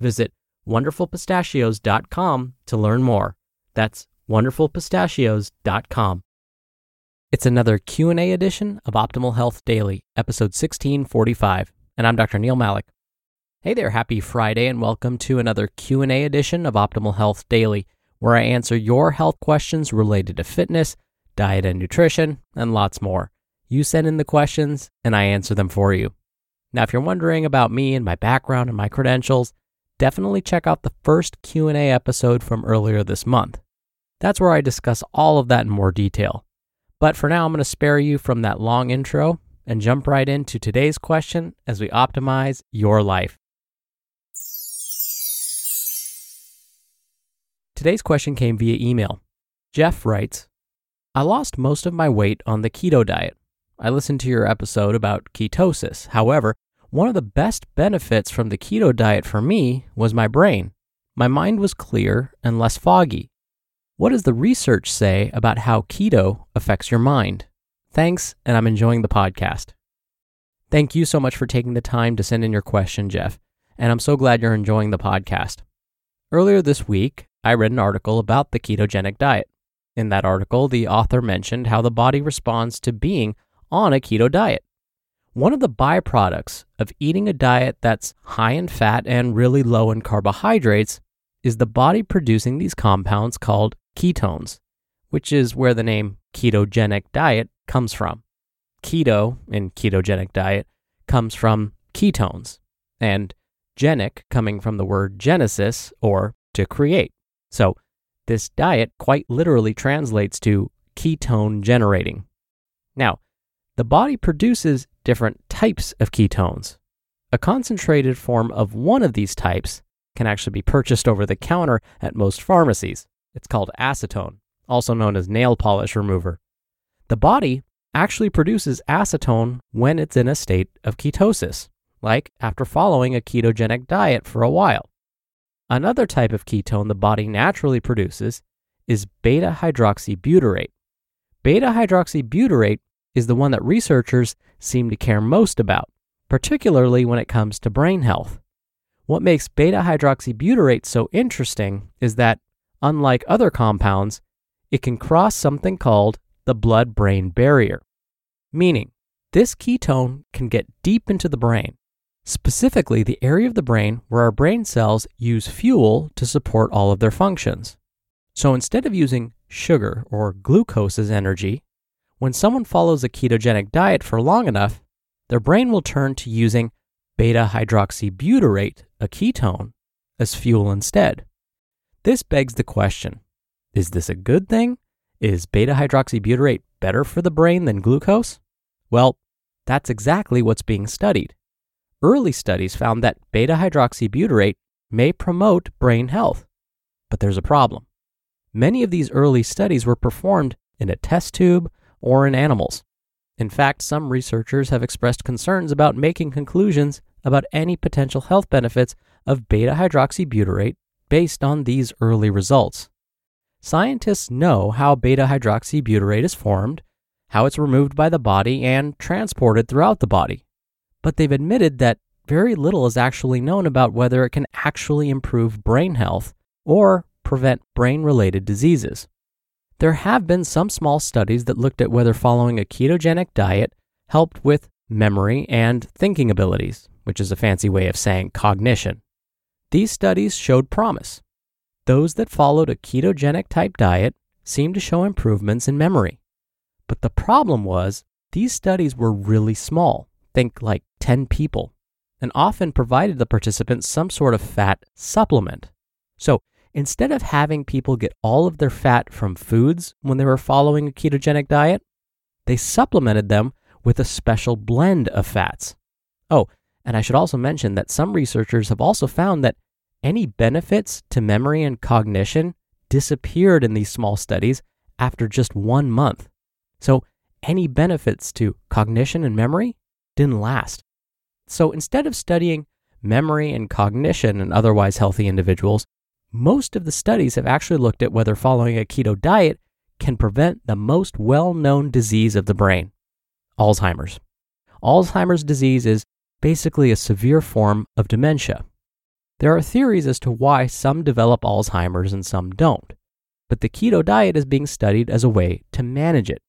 Visit wonderfulpistachios.com to learn more. That's wonderfulpistachios.com. It's another Q&A edition of Optimal Health Daily, episode 1645, and I'm Dr. Neal Malik. Hey there, happy Friday and welcome to another Q&A edition of Optimal Health Daily, where I answer your health questions related to fitness, diet and nutrition, and lots more. You send in the questions and I answer them for you. Now, if you're wondering about me and my background and my credentials, definitely check out the first Q&A episode from earlier this month. That's where I discuss all of that in more detail. But for now, I'm going to spare you from that long intro and jump right into today's question as we optimize your life. Today's question came via email. Jeff writes I lost most of my weight on the keto diet. I listened to your episode about ketosis. However, one of the best benefits from the keto diet for me was my brain. My mind was clear and less foggy. What does the research say about how keto affects your mind? Thanks, and I'm enjoying the podcast. Thank you so much for taking the time to send in your question, Jeff, and I'm so glad you're enjoying the podcast. Earlier this week, I read an article about the ketogenic diet. In that article, the author mentioned how the body responds to being on a keto diet. One of the byproducts of eating a diet that's high in fat and really low in carbohydrates is the body producing these compounds called ketones, which is where the name ketogenic diet comes from. Keto in ketogenic diet comes from ketones, and genic coming from the word genesis or to create. So, this diet quite literally translates to ketone generating. Now, the body produces different types of ketones. A concentrated form of one of these types can actually be purchased over the counter at most pharmacies. It's called acetone, also known as nail polish remover. The body actually produces acetone when it's in a state of ketosis, like after following a ketogenic diet for a while. Another type of ketone the body naturally produces is beta hydroxybutyrate. Beta hydroxybutyrate is the one that researchers seem to care most about, particularly when it comes to brain health. What makes beta hydroxybutyrate so interesting is that unlike other compounds, it can cross something called the blood brain barrier. Meaning, this ketone can get deep into the brain, specifically the area of the brain where our brain cells use fuel to support all of their functions. So instead of using sugar or glucose as energy, when someone follows a ketogenic diet for long enough, their brain will turn to using beta hydroxybutyrate, a ketone, as fuel instead. This begs the question is this a good thing? Is beta hydroxybutyrate better for the brain than glucose? Well, that's exactly what's being studied. Early studies found that beta hydroxybutyrate may promote brain health. But there's a problem. Many of these early studies were performed in a test tube or in animals. In fact, some researchers have expressed concerns about making conclusions about any potential health benefits of beta hydroxybutyrate based on these early results. Scientists know how beta hydroxybutyrate is formed, how it's removed by the body and transported throughout the body, but they've admitted that very little is actually known about whether it can actually improve brain health or prevent brain related diseases. There have been some small studies that looked at whether following a ketogenic diet helped with memory and thinking abilities, which is a fancy way of saying cognition. These studies showed promise. Those that followed a ketogenic type diet seemed to show improvements in memory. But the problem was, these studies were really small, think like 10 people, and often provided the participants some sort of fat supplement. So instead of having people get all of their fat from foods when they were following a ketogenic diet, they supplemented them with a special blend of fats. Oh, and I should also mention that some researchers have also found that any benefits to memory and cognition disappeared in these small studies after just one month. So, any benefits to cognition and memory didn't last. So, instead of studying memory and cognition in otherwise healthy individuals, most of the studies have actually looked at whether following a keto diet can prevent the most well known disease of the brain Alzheimer's. Alzheimer's disease is basically a severe form of dementia. There are theories as to why some develop Alzheimer's and some don't, but the keto diet is being studied as a way to manage it.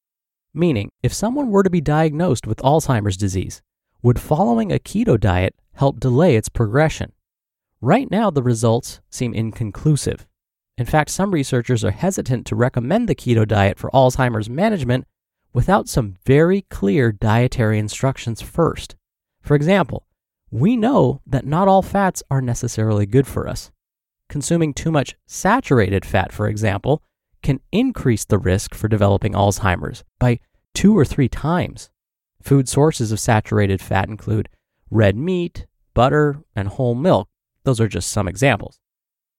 Meaning, if someone were to be diagnosed with Alzheimer's disease, would following a keto diet help delay its progression? Right now, the results seem inconclusive. In fact, some researchers are hesitant to recommend the keto diet for Alzheimer's management without some very clear dietary instructions first. For example, we know that not all fats are necessarily good for us. Consuming too much saturated fat, for example, can increase the risk for developing Alzheimer's by two or three times. Food sources of saturated fat include red meat, butter, and whole milk. Those are just some examples.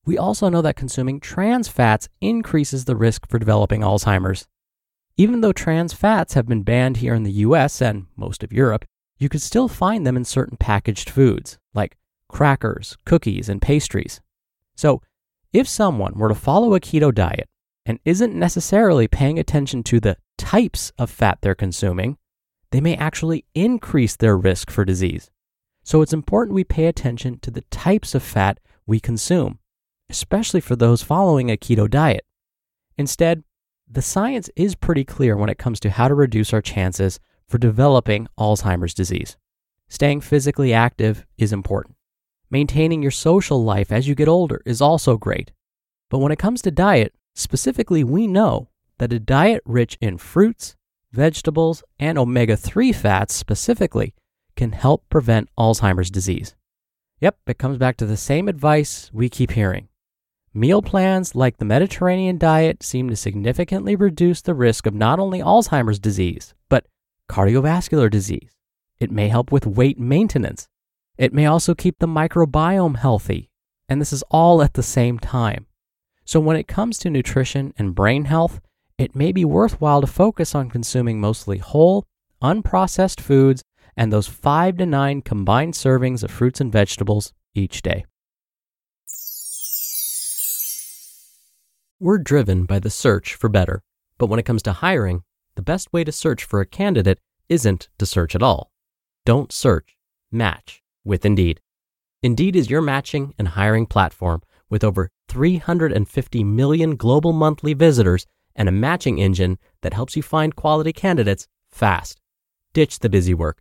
We also know that consuming trans fats increases the risk for developing Alzheimer's. Even though trans fats have been banned here in the US and most of Europe, you could still find them in certain packaged foods, like crackers, cookies, and pastries. So, if someone were to follow a keto diet and isn't necessarily paying attention to the types of fat they're consuming, they may actually increase their risk for disease. So, it's important we pay attention to the types of fat we consume, especially for those following a keto diet. Instead, the science is pretty clear when it comes to how to reduce our chances for developing Alzheimer's disease. Staying physically active is important. Maintaining your social life as you get older is also great. But when it comes to diet, specifically, we know that a diet rich in fruits, vegetables, and omega 3 fats specifically can help prevent Alzheimer's disease. Yep, it comes back to the same advice we keep hearing. Meal plans like the Mediterranean diet seem to significantly reduce the risk of not only Alzheimer's disease, but cardiovascular disease. It may help with weight maintenance. It may also keep the microbiome healthy. And this is all at the same time. So, when it comes to nutrition and brain health, it may be worthwhile to focus on consuming mostly whole, unprocessed foods and those five to nine combined servings of fruits and vegetables each day. We're driven by the search for better, but when it comes to hiring, the best way to search for a candidate isn't to search at all. Don't search, match with Indeed. Indeed is your matching and hiring platform with over 350 million global monthly visitors and a matching engine that helps you find quality candidates fast. Ditch the busy work.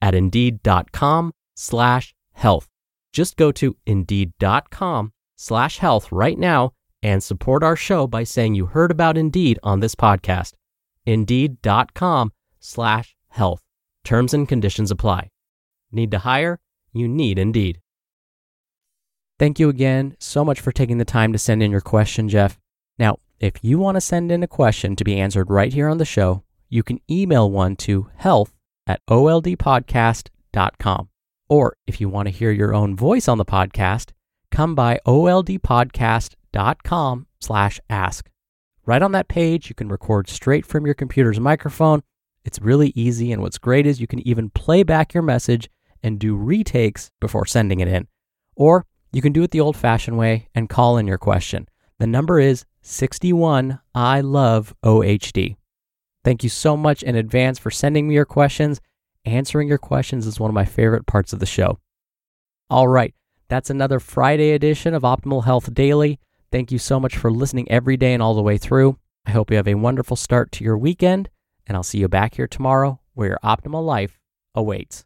at indeed.com slash health. Just go to indeed.com slash health right now and support our show by saying you heard about Indeed on this podcast indeed.com slash health. Terms and conditions apply. Need to hire? You need Indeed. Thank you again so much for taking the time to send in your question, Jeff. Now, if you want to send in a question to be answered right here on the show, you can email one to health at oldpodcast.com. Or if you want to hear your own voice on the podcast, come by oldpodcast.com slash ask. Right on that page, you can record straight from your computer's microphone. It's really easy, and what's great is you can even play back your message and do retakes before sending it in. Or you can do it the old fashioned way and call in your question. The number is 61 I love OHD. Thank you so much in advance for sending me your questions. Answering your questions is one of my favorite parts of the show. All right, that's another Friday edition of Optimal Health Daily. Thank you so much for listening every day and all the way through. I hope you have a wonderful start to your weekend, and I'll see you back here tomorrow where your optimal life awaits.